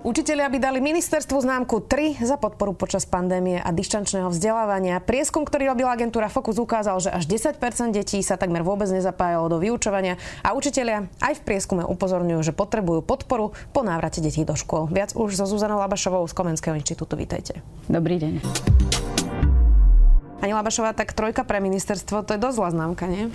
Učiteľia by dali ministerstvu známku 3 za podporu počas pandémie a dištančného vzdelávania. Prieskum, ktorý robila agentúra Focus, ukázal, že až 10% detí sa takmer vôbec nezapájalo do vyučovania a učiteľia aj v prieskume upozorňujú, že potrebujú podporu po návrate detí do škôl. Viac už so Zuzanou Labašovou z Komenského inštitútu. Vítajte. Dobrý deň. Pani Labašová, tak trojka pre ministerstvo, to je dosť zlá známka, nie?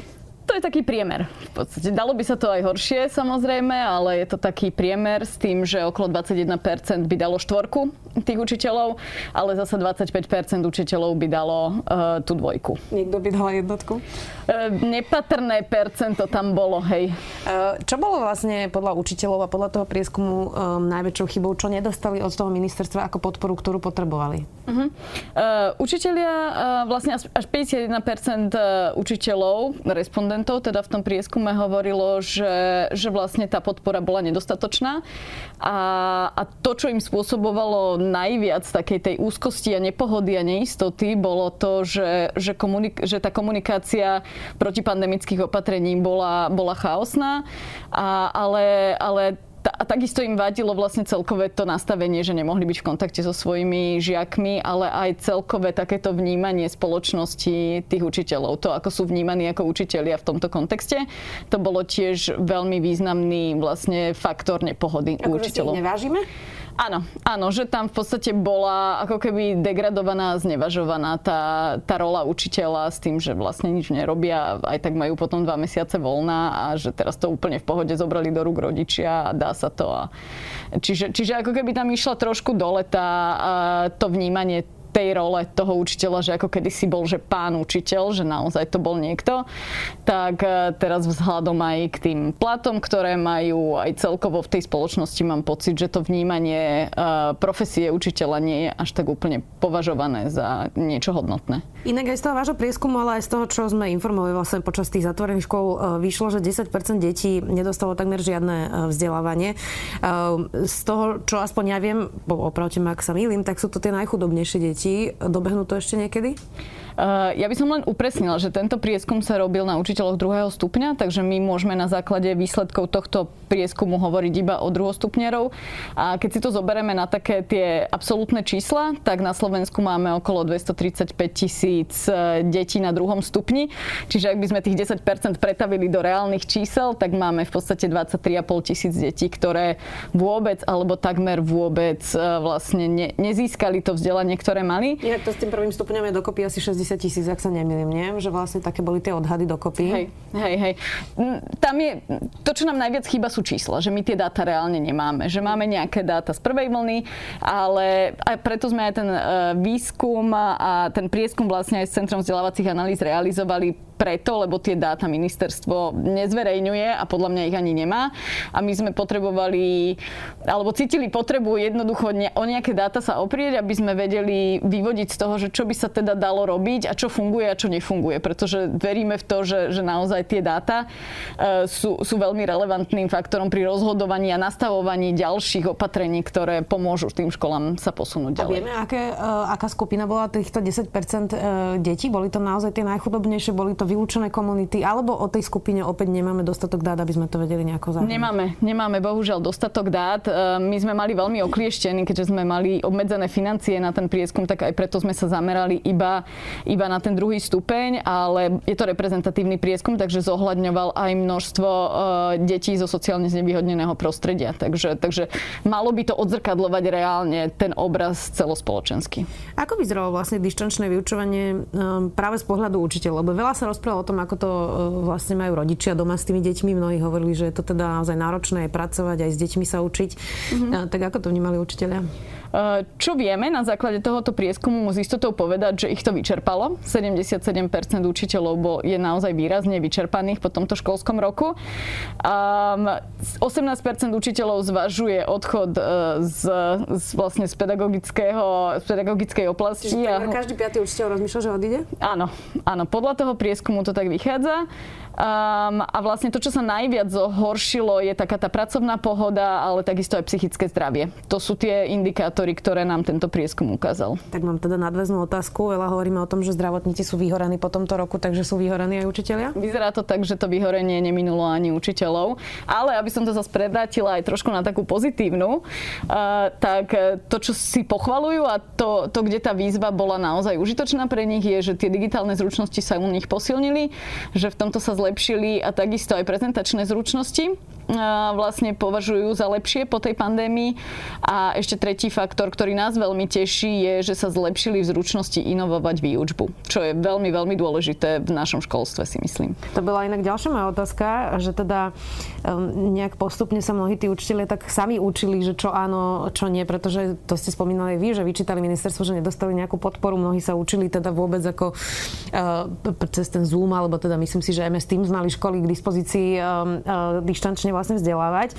To je taký priemer. V podstate dalo by sa to aj horšie samozrejme, ale je to taký priemer s tým, že okolo 21% by dalo štvorku tých učiteľov, ale zase 25% učiteľov by dalo uh, tú dvojku. Niekto by dal jednotku? Uh, nepatrné percento tam bolo, hej. Uh, čo bolo vlastne podľa učiteľov a podľa toho prieskumu um, najväčšou chybou, čo nedostali od toho ministerstva ako podporu, ktorú potrebovali? Uh-huh. Uh, učiteľia, uh, vlastne až 51% učiteľov, respondentov teda v tom prieskume hovorilo, že, že vlastne tá podpora bola nedostatočná a, a to, čo im spôsobovalo najviac takej tej úzkosti a nepohody a neistoty, bolo to, že, že, komunik- že tá komunikácia protipandemických opatrení bola, bola chaosná, a, ale, ale a takisto im vadilo vlastne celkové to nastavenie, že nemohli byť v kontakte so svojimi žiakmi, ale aj celkové takéto vnímanie spoločnosti tých učiteľov. To, ako sú vnímaní ako učitelia v tomto kontexte, to bolo tiež veľmi významný vlastne faktor nepohody ako u učiteľov. Si nevážime? Áno, áno, že tam v podstate bola ako keby degradovaná, znevažovaná tá, tá rola učiteľa s tým, že vlastne nič nerobia, aj tak majú potom dva mesiace voľná a že teraz to úplne v pohode zobrali do rúk rodičia a dá sa to. A... Čiže, čiže ako keby tam išla trošku dole tá, to vnímanie tej role toho učiteľa, že ako kedysi bol, že pán učiteľ, že naozaj to bol niekto, tak e, teraz vzhľadom aj k tým platom, ktoré majú aj celkovo v tej spoločnosti mám pocit, že to vnímanie e, profesie učiteľa nie je až tak úplne považované za niečo hodnotné. Inak aj z toho vášho prieskumu, ale aj z toho, čo sme informovali vlastne počas tých zatvorených škôl, e, vyšlo, že 10% detí nedostalo takmer žiadne vzdelávanie. Z toho, čo aspoň ja viem, opravte ma, ak sa mýlim, tak sú to tie najchudobnejšie deti deti. Dobehnú to ešte niekedy? Uh, ja by som len upresnila, že tento prieskum sa robil na učiteľoch druhého stupňa, takže my môžeme na základe výsledkov tohto prieskumu hovoriť iba o druhostupňarov. A keď si to zoberieme na také tie absolútne čísla, tak na Slovensku máme okolo 235 tisíc e, detí na druhom stupni. Čiže ak by sme tých 10% pretavili do reálnych čísel, tak máme v podstate 23,5 tisíc detí, ktoré vôbec alebo takmer vôbec e, vlastne ne, nezískali to vzdelanie, ktoré mali. Ja to s tým prvým stupňom je dokopy asi 60 tisíc, ak sa nemýlim, nie? Že vlastne také boli tie odhady dokopy. Hej, hej, hej. Tam je, to, čo nám najviac chýba, sú čísla, že my tie dáta reálne nemáme. Že máme nejaké dáta z prvej vlny, ale aj preto sme aj ten e, výskum a ten prieskum vlastne aj s Centrom vzdelávacích analýz realizovali preto, lebo tie dáta ministerstvo nezverejňuje a podľa mňa ich ani nemá. A my sme potrebovali, alebo cítili potrebu jednoducho o nejaké dáta sa oprieť, aby sme vedeli vyvodiť z toho, že čo by sa teda dalo robiť a čo funguje a čo nefunguje. Pretože veríme v to, že, že naozaj tie dáta e, sú, sú veľmi relevantným faktorom pri rozhodovaní a nastavovaní ďalších opatrení, ktoré pomôžu tým školám sa posunúť ďalej. A vieme, aké, e, aká skupina bola týchto 10% e, detí? Boli to naozaj tie najchudobnejšie? Boli to vylúčené komunity, alebo o tej skupine opäť nemáme dostatok dát, aby sme to vedeli nejako zahrnúť? Nemáme, nemáme bohužiaľ dostatok dát. E, my sme mali veľmi oklieštení, keďže sme mali obmedzené financie na ten prieskum, tak aj preto sme sa zamerali iba, iba na ten druhý stupeň, ale je to reprezentatívny prieskum, takže zohľadňoval aj množstvo e, detí zo sociálne znevýhodneného prostredia. Takže, takže malo by to odzrkadlovať reálne ten obraz celospoločenský. Ako vyzeralo vlastne dištančné vyučovanie e, práve z pohľadu učiteľov? Lebo veľa sa rozprával o tom, ako to e, vlastne majú rodičia doma s tými deťmi. Mnohí hovorili, že je to teda naozaj náročné aj pracovať, aj s deťmi sa učiť. Mm-hmm. Tak ako to vnímali učiteľia? Eh, čo vieme na základe tohoto prieskumu s istotou povedať, že ich to vyčerpalo. 77% učiteľov bol, je naozaj výrazne vyčerpaných po tomto školskom roku. Um, 18% učiteľov zvažuje odchod eh, z, z, vlastne z, pedagogického, z pedagogickej oblasti. Čiže a... každý piatý učiteľ rozmýšľa, že odíde? Áno, áno. Podľa toho prieskumu to tak vychádza. Um, a vlastne to, čo sa najviac zhoršilo, je taká tá pracovná pohoda, ale takisto aj psychické zdravie. To sú tie indikátory, ktoré nám tento prieskum ukázal. Tak mám teda nadväznú otázku. Veľa hovoríme o tom, že zdravotníci sú vyhorení po tomto roku, takže sú vyhorení aj učiteľia? Vyzerá to tak, že to vyhorenie neminulo ani učiteľov. Ale aby som to zase prevrátila aj trošku na takú pozitívnu, uh, tak to, čo si pochvalujú a to, to, kde tá výzva bola naozaj užitočná pre nich, je, že tie digitálne zručnosti sa u nich posilnili, že v tomto sa zlepšili a takisto aj prezentačné zručnosti vlastne považujú za lepšie po tej pandémii. A ešte tretí faktor, ktorý nás veľmi teší, je, že sa zlepšili v zručnosti inovovať výučbu, čo je veľmi, veľmi dôležité v našom školstve, si myslím. To bola inak ďalšia moja otázka, že teda nejak postupne sa mnohí tí učiteľe tak sami učili, že čo áno, čo nie, pretože to ste spomínali vy, že vyčítali ministerstvo, že nedostali nejakú podporu, mnohí sa učili teda vôbec ako uh, cez ten Zoom, alebo teda myslím si, že MS Teams mali školy k dispozícii uh, dištančne vlastne vzdelávať.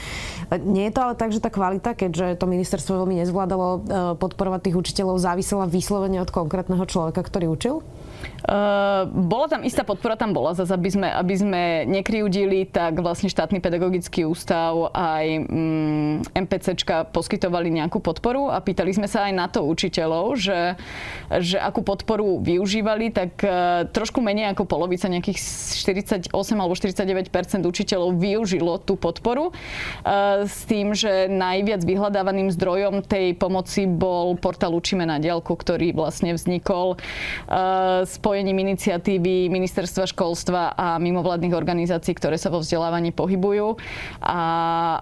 Nie je to ale tak, že tá kvalita, keďže to ministerstvo veľmi nezvládalo uh, podporovať tých učiteľov, závisela vyslovene od konkrétneho človeka, ktorý učil? Uh, bola tam istá podpora, tam bola, zase aby sme, aby sme nekryudili, tak vlastne štátny pedagogický ústav aj um, mm, MPCčka poskytovali nejakú podporu a pýtali sme sa aj na to učiteľov, že, že akú podporu využívali, tak uh, trošku menej ako polovica, nejakých 48 alebo 49% učiteľov využilo tú podporu. Uh, s tým, že najviac vyhľadávaným zdrojom tej pomoci bol portál Učíme na diálku, ktorý vlastne vznikol uh, spojením iniciatívy Ministerstva školstva a mimovládnych organizácií, ktoré sa vo vzdelávaní pohybujú. A,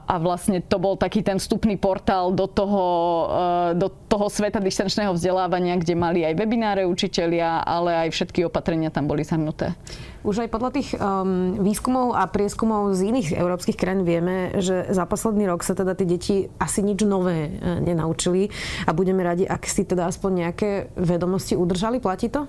a vlastne to bol taký ten vstupný portál do toho, eh, do toho sveta distančného vzdelávania, kde mali aj webináre učitelia, ale aj všetky opatrenia tam boli zahrnuté. Už aj podľa tých um, výskumov a prieskumov z iných európskych krajín vieme, že za posledný rok sa teda tie deti asi nič nové e, nenaučili a budeme radi, ak si teda aspoň nejaké vedomosti udržali. Platí to?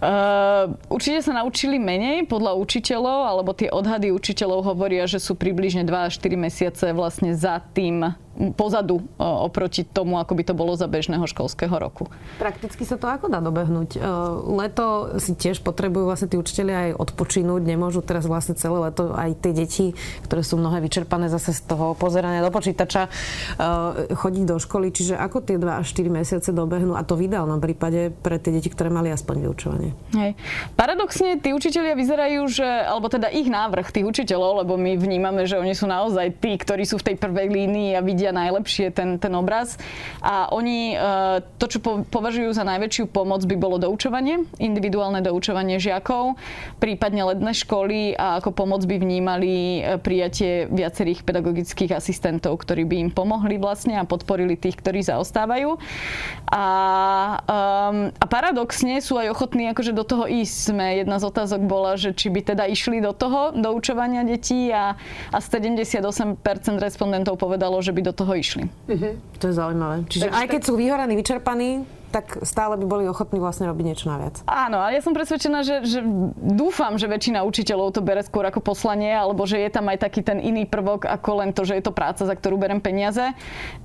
Uh, určite sa naučili menej podľa učiteľov, alebo tie odhady učiteľov hovoria, že sú približne 2 až 4 mesiace vlastne za tým pozadu oproti tomu, ako by to bolo za bežného školského roku. Prakticky sa to ako dá dobehnúť? E, leto si tiež potrebujú vlastne tí učiteľi aj odpočinúť, nemôžu teraz vlastne celé leto aj tie deti, ktoré sú mnohé vyčerpané zase z toho pozerania do počítača, chodiť do školy. Čiže ako tie 2 až 4 mesiace dobehnú a to v ideálnom prípade pre tie deti, ktoré mali aspoň vyučovanie? Hej. Paradoxne tí učiteľia vyzerajú, že, alebo teda ich návrh tých učiteľov, lebo my vnímame, že oni sú naozaj tí, ktorí sú v tej prvej línii a vidia najlepšie ten, ten obraz. A oni e, to, čo považujú za najväčšiu pomoc, by bolo doučovanie, individuálne doučovanie žiakov, prípadne ledné školy a ako pomoc by vnímali e, prijatie viacerých pedagogických asistentov, ktorí by im pomohli vlastne a podporili tých, ktorí zaostávajú. A, um, a paradoxne sú aj ochotní akože do toho ísť. Sme, jedna z otázok bola, že či by teda išli do toho, doučovania detí a, a 78% respondentov povedalo, že by do do toho išli. Uh-huh. To je zaujímavé. Čiže Takže aj keď sú vyhorení, vyčerpaní, tak stále by boli ochotní vlastne robiť niečo naviac. Áno, ale ja som presvedčená, že, že dúfam, že väčšina učiteľov to bere skôr ako poslanie, alebo že je tam aj taký ten iný prvok ako len to, že je to práca, za ktorú berem peniaze.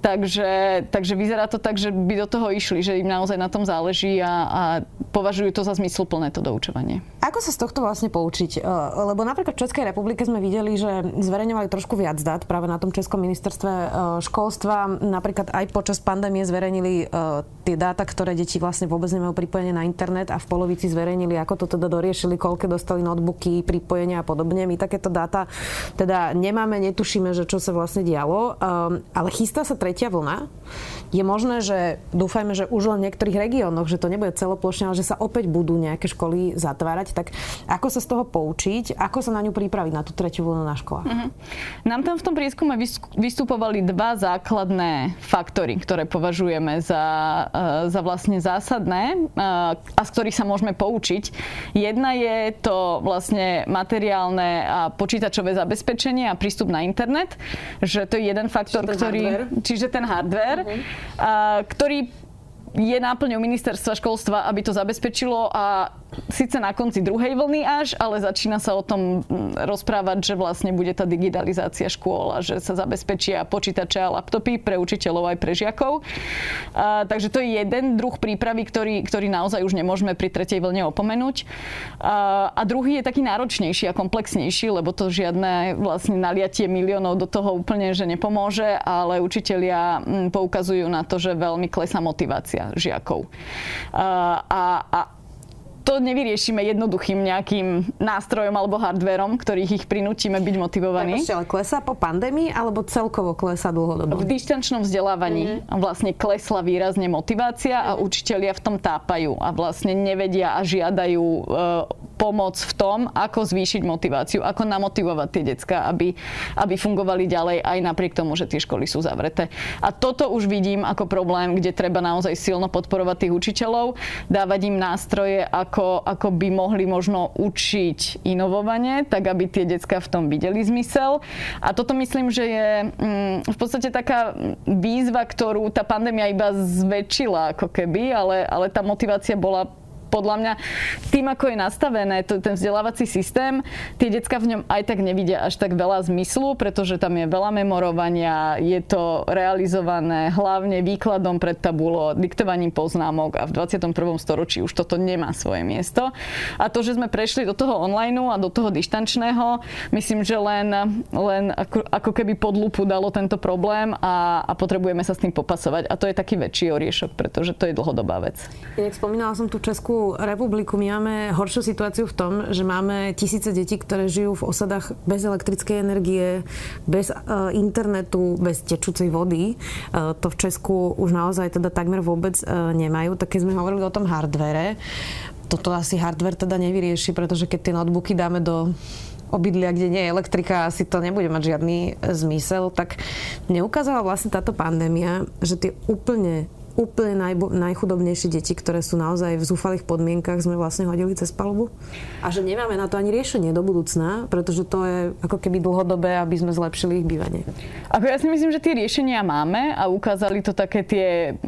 Takže, takže vyzerá to tak, že by do toho išli, že im naozaj na tom záleží a, a považujú to za zmysluplné to doučovanie. Ako sa z tohto vlastne poučiť? E, lebo napríklad v Českej republike sme videli, že zverejňovali trošku viac dát práve na tom Českom ministerstve e, školstva. Napríklad aj počas pandémie zverejnili e, tie dáta, ktoré deti vlastne vôbec nemajú pripojenie na internet a v polovici zverejnili, ako to teda doriešili, koľko dostali notebooky, pripojenia a podobne. My takéto dáta teda nemáme, netušíme, že čo sa vlastne dialo, ale chystá sa tretia vlna. Je možné, že dúfajme, že už len v niektorých regiónoch, že to nebude celoplošne, ale že sa opäť budú nejaké školy zatvárať. Tak ako sa z toho poučiť, ako sa na ňu pripraviť, na tú tretiu vlnu na školách? Mm-hmm. Nám tam v tom prieskume vystupovali dva základné faktory, ktoré považujeme za, uh, za vlastne zásadné a z ktorých sa môžeme poučiť. Jedna je to vlastne materiálne a počítačové zabezpečenie a prístup na internet, že to je jeden faktor, čiže ktorý... Hardware. Čiže ten hardware, a, ktorý je náplňou ministerstva školstva, aby to zabezpečilo a síce na konci druhej vlny až, ale začína sa o tom mm, rozprávať, že vlastne bude tá digitalizácia škôl a že sa zabezpečia počítače a laptopy pre učiteľov aj pre žiakov. A, takže to je jeden druh prípravy, ktorý, ktorý naozaj už nemôžeme pri tretej vlne opomenúť. A, a druhý je taký náročnejší a komplexnejší, lebo to žiadne vlastne naliatie miliónov do toho úplne, že nepomôže, ale učitelia mm, poukazujú na to, že veľmi klesá motivácia žiakov. A, a, to nevyriešime jednoduchým nejakým nástrojom alebo hardverom, ktorých ich prinútime byť motivovaní. Ešte, ale klesá po pandémii alebo celkovo klesá dlhodobo? V dištančnom vzdelávaní mm-hmm. vlastne klesla výrazne motivácia a učitelia v tom tápajú a vlastne nevedia a žiadajú e, pomoc v tom, ako zvýšiť motiváciu, ako namotivovať tie decka, aby, aby fungovali ďalej aj napriek tomu, že tie školy sú zavreté. A toto už vidím ako problém, kde treba naozaj silno podporovať tých učiteľov, dávať im nástroje, ako, ako by mohli možno učiť inovovanie, tak aby tie decka v tom videli zmysel. A toto myslím, že je mm, v podstate taká výzva, ktorú tá pandémia iba zväčšila ako keby, ale, ale tá motivácia bola podľa mňa tým, ako je nastavené to, ten vzdelávací systém, tie decka v ňom aj tak nevidia až tak veľa zmyslu, pretože tam je veľa memorovania, je to realizované hlavne výkladom pred tabulo, diktovaním poznámok a v 21. storočí už toto nemá svoje miesto. A to, že sme prešli do toho online a do toho dištančného, myslím, že len, len ako, ako keby pod lupu dalo tento problém a, a potrebujeme sa s tým popasovať. A to je taký väčší oriešok, pretože to je dlhodobá vec. Ja spomínala som tu Českú republiku my máme horšiu situáciu v tom, že máme tisíce detí, ktoré žijú v osadách bez elektrickej energie, bez uh, internetu, bez tečúcej vody. Uh, to v Česku už naozaj teda takmer vôbec uh, nemajú. Tak keď sme hovorili o tom hardvere, toto asi hardware teda nevyrieši, pretože keď tie notebooky dáme do obydlia, kde nie je elektrika, asi to nebude mať žiadny zmysel, tak neukázala vlastne táto pandémia, že tie úplne úplne najbo- najchudobnejšie deti, ktoré sú naozaj v zúfalých podmienkach, sme vlastne hodili cez palubu. A že nemáme na to ani riešenie do budúcna, pretože to je ako keby dlhodobé, aby sme zlepšili ich bývanie. Ako ja si myslím, že tie riešenia máme a ukázali to také tie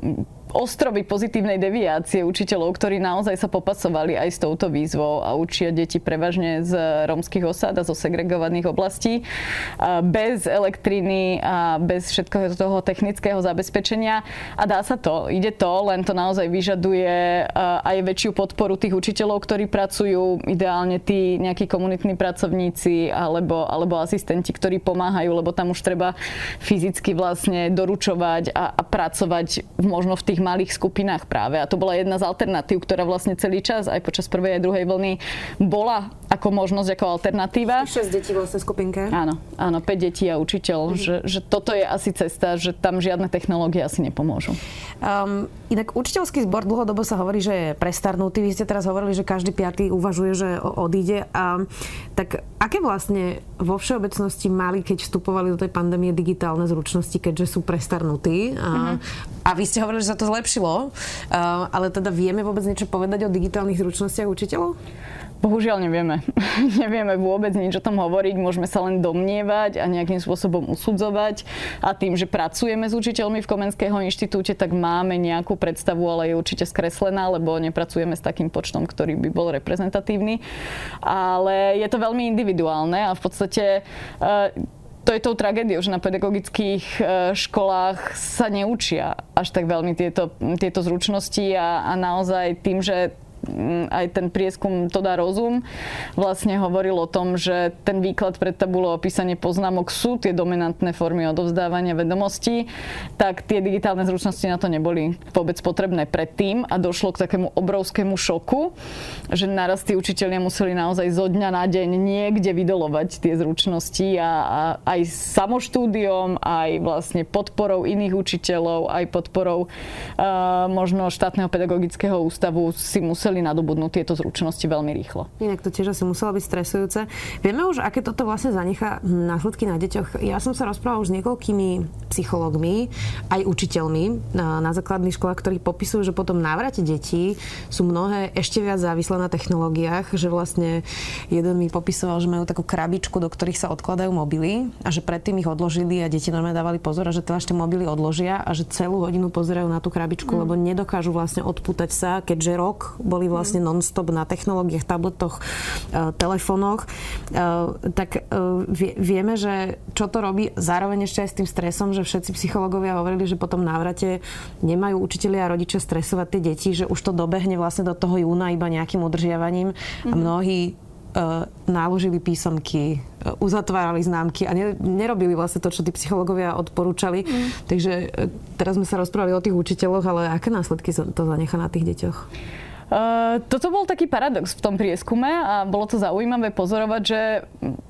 ostrovy pozitívnej deviácie učiteľov, ktorí naozaj sa popasovali aj s touto výzvou a učia deti prevažne z rómskych osád a zo segregovaných oblastí bez elektriny a bez všetkého toho technického zabezpečenia. A dá sa to, ide to, len to naozaj vyžaduje aj väčšiu podporu tých učiteľov, ktorí pracujú, ideálne tí nejakí komunitní pracovníci alebo, alebo asistenti, ktorí pomáhajú, lebo tam už treba fyzicky vlastne doručovať a, a pracovať možno v tých tých malých skupinách práve. A to bola jedna z alternatív, ktorá vlastne celý čas aj počas prvej a druhej vlny bola ako možnosť, ako alternatíva. 6 detí vlastne skupinke. Áno, áno, 5 detí a učiteľ. Mm. Že, že toto je asi cesta, že tam žiadne technológie asi nepomôžu. Um, inak učiteľský zbor dlhodobo sa hovorí, že je prestarnutý. Vy ste teraz hovorili, že každý piatý uvažuje, že odíde. A, tak aké vlastne vo všeobecnosti mali, keď vstupovali do tej pandémie digitálne zručnosti, keďže sú prestarnutí? A, mm-hmm. a vy ste hovorili, že sa to zlepšilo, uh, ale teda vieme vôbec niečo povedať o digitálnych zručnostiach učiteľov? Bohužiaľ nevieme. nevieme vôbec nič o tom hovoriť, môžeme sa len domnievať a nejakým spôsobom usudzovať. A tým, že pracujeme s učiteľmi v Komenského inštitúte, tak máme nejakú predstavu, ale je určite skreslená, lebo nepracujeme s takým počtom, ktorý by bol reprezentatívny. Ale je to veľmi individuálne a v podstate uh, to je tou tragédiou, že na pedagogických e, školách sa neučia až tak veľmi tieto, tieto zručnosti a, a naozaj tým, že aj ten prieskum to dá rozum, vlastne hovoril o tom, že ten výklad pred tabulou opísanie poznámok sú tie dominantné formy odovzdávania vedomostí, tak tie digitálne zručnosti na to neboli vôbec potrebné predtým a došlo k takému obrovskému šoku, že naraz tí učiteľia museli naozaj zo dňa na deň niekde vydolovať tie zručnosti a, a aj samoštúdiom, aj vlastne podporou iných učiteľov, aj podporou uh, možno štátneho pedagogického ústavu si museli museli nadobudnúť tieto zručnosti veľmi rýchlo. Inak to tiež asi muselo byť stresujúce. Vieme už, aké toto vlastne zanechá následky na deťoch. Ja som sa rozprávala už s niekoľkými psychológmi, aj učiteľmi na, na základných školách, ktorí popisujú, že potom návrate detí sú mnohé ešte viac závislé na technológiách, že vlastne jeden mi popisoval, že majú takú krabičku, do ktorých sa odkladajú mobily a že predtým ich odložili a deti normálne dávali pozor a že teraz tie mobily odložia a že celú hodinu pozerajú na tú krabičku, mm. lebo nedokážu vlastne odputať sa, keďže rok boli vyučovali vlastne non-stop na technológiách, tabletoch, telefónoch, tak vieme, že čo to robí zároveň ešte aj s tým stresom, že všetci psychológovia hovorili, že po tom návrate nemajú učitelia a rodičia stresovať tie deti, že už to dobehne vlastne do toho júna iba nejakým udržiavaním mm-hmm. a mhm. mnohí náložili písomky, uzatvárali známky a nerobili vlastne to, čo tí psychológovia odporúčali. Mm. Takže teraz sme sa rozprávali o tých učiteľoch, ale aké následky to zanechá na tých deťoch? Uh, toto bol taký paradox v tom prieskume a bolo to zaujímavé pozorovať, že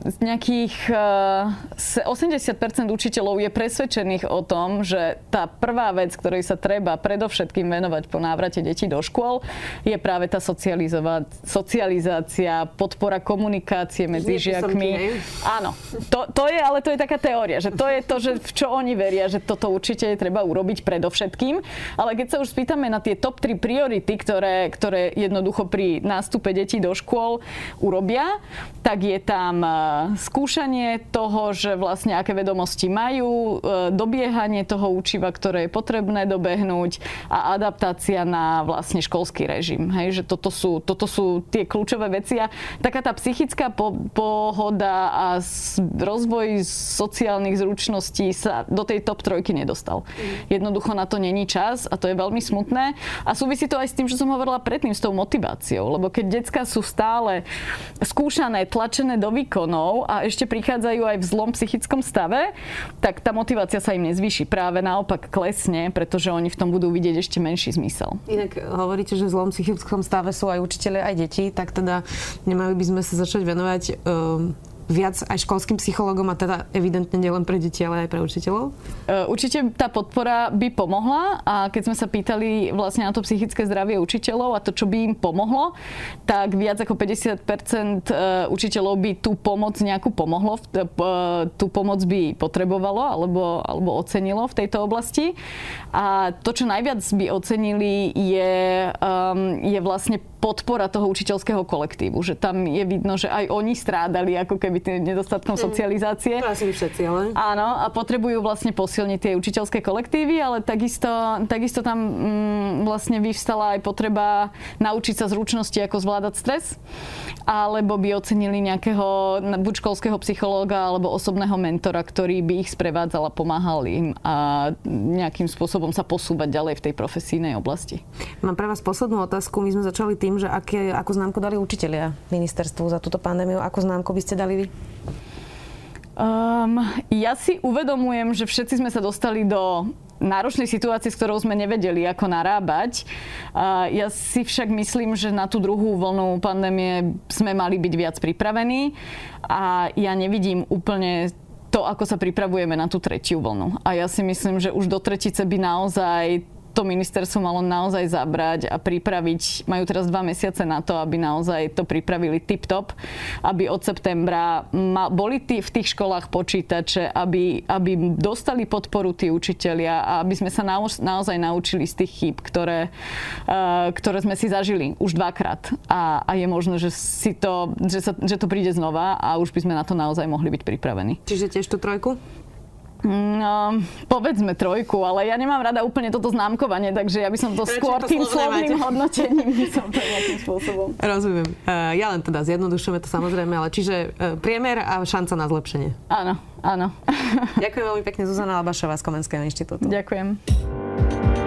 z nejakých uh, 80% učiteľov je presvedčených o tom, že tá prvá vec, ktorej sa treba predovšetkým venovať po návrate detí do škôl, je práve tá socializácia, podpora komunikácie medzi Nie, žiakmi. Áno, to, to je, ale to je taká teória, že to je to, že v čo oni veria, že toto určite je treba urobiť predovšetkým. Ale keď sa už spýtame na tie top 3 priority, ktoré, ktoré ktoré jednoducho pri nástupe detí do škôl urobia, tak je tam e, skúšanie toho, že vlastne aké vedomosti majú, e, dobiehanie toho učiva, ktoré je potrebné dobehnúť a adaptácia na vlastne školský režim. Hej, že toto sú, toto sú tie kľúčové veci a taká tá psychická po, pohoda a rozvoj sociálnych zručností sa do tej top trojky nedostal. Mm. Jednoducho na to není čas a to je veľmi smutné. A súvisí to aj s tým, čo som hovorila pred predtým s tou motiváciou, lebo keď decka sú stále skúšané, tlačené do výkonov a ešte prichádzajú aj v zlom psychickom stave, tak tá motivácia sa im nezvýši. Práve naopak klesne, pretože oni v tom budú vidieť ešte menší zmysel. Inak hovoríte, že v zlom psychickom stave sú aj učiteľe, aj deti, tak teda nemali by sme sa začať venovať um, viac aj školským psychologom a teda evidentne nielen pre deti, ale aj pre učiteľov? Uh, určite tá podpora by pomohla a keď sme sa pýtali vlastne na to psychické zdravie učiteľov a to, čo by im pomohlo, tak viac ako 50% e, učiteľov by tú pomoc nejakú pomohlo, e, tú pomoc by potrebovalo alebo, alebo ocenilo v tejto oblasti. A to, čo najviac by ocenili, je, um, je vlastne podpora toho učiteľského kolektívu. Že tam je vidno, že aj oni strádali ako keby tým nedostatkom mm. socializácie. To asi všetci, ale... Áno, a potrebujú vlastne posilniť tie učiteľské kolektívy, ale takisto, takisto tam mm, vlastne vyvstala aj potreba naučiť sa zručnosti, ako zvládať stres, alebo by ocenili nejakého buď školského psychológa alebo osobného mentora, ktorý by ich sprevádzal a pomáhal im a nejakým spôsobom sa posúvať ďalej v tej profesijnej oblasti. Mám pre vás poslednú otázku. My sme začali tým, že aké, akú známku dali učitelia ministerstvu za túto pandémiu. Akú známku by ste dali vy? Um, ja si uvedomujem, že všetci sme sa dostali do náročnej situácii, s ktorou sme nevedeli, ako narábať. Uh, ja si však myslím, že na tú druhú vlnu pandémie sme mali byť viac pripravení a ja nevidím úplne to, ako sa pripravujeme na tú tretiu vlnu. A ja si myslím, že už do tretice by naozaj to ministerstvo malo naozaj zabrať a pripraviť, majú teraz dva mesiace na to, aby naozaj to pripravili tip-top, aby od septembra ma, boli tí, v tých školách počítače, aby, aby dostali podporu tí učitelia a aby sme sa na, naozaj naučili z tých chýb, ktoré, uh, ktoré sme si zažili už dvakrát. A, a je možné, že, si to, že, sa, že to príde znova a už by sme na to naozaj mohli byť pripravení. Čiže tiež tú trojku? No, povedzme trojku, ale ja nemám rada úplne toto známkovanie, takže ja by som to Prečo skôr to tým slovným máte? hodnotením som to nejakým spôsobom. Rozumiem. Uh, ja len teda zjednodušujeme to samozrejme, ale čiže uh, priemer a šanca na zlepšenie. Áno, áno. Ďakujem veľmi pekne Zuzana Labašová z Komenského inštitútu. Ďakujem.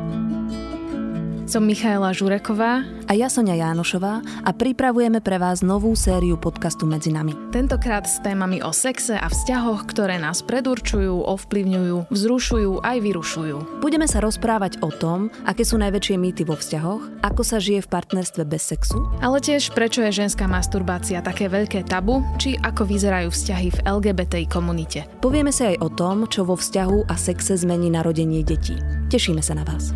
Som Michaela Žureková a ja Sonia Jánošová a pripravujeme pre vás novú sériu podcastu Medzi nami. Tentokrát s témami o sexe a vzťahoch, ktoré nás predurčujú, ovplyvňujú, vzrušujú aj vyrušujú. Budeme sa rozprávať o tom, aké sú najväčšie mýty vo vzťahoch, ako sa žije v partnerstve bez sexu, ale tiež prečo je ženská masturbácia také veľké tabu, či ako vyzerajú vzťahy v LGBTI komunite. Povieme sa aj o tom, čo vo vzťahu a sexe zmení narodenie detí. Tešíme sa na vás.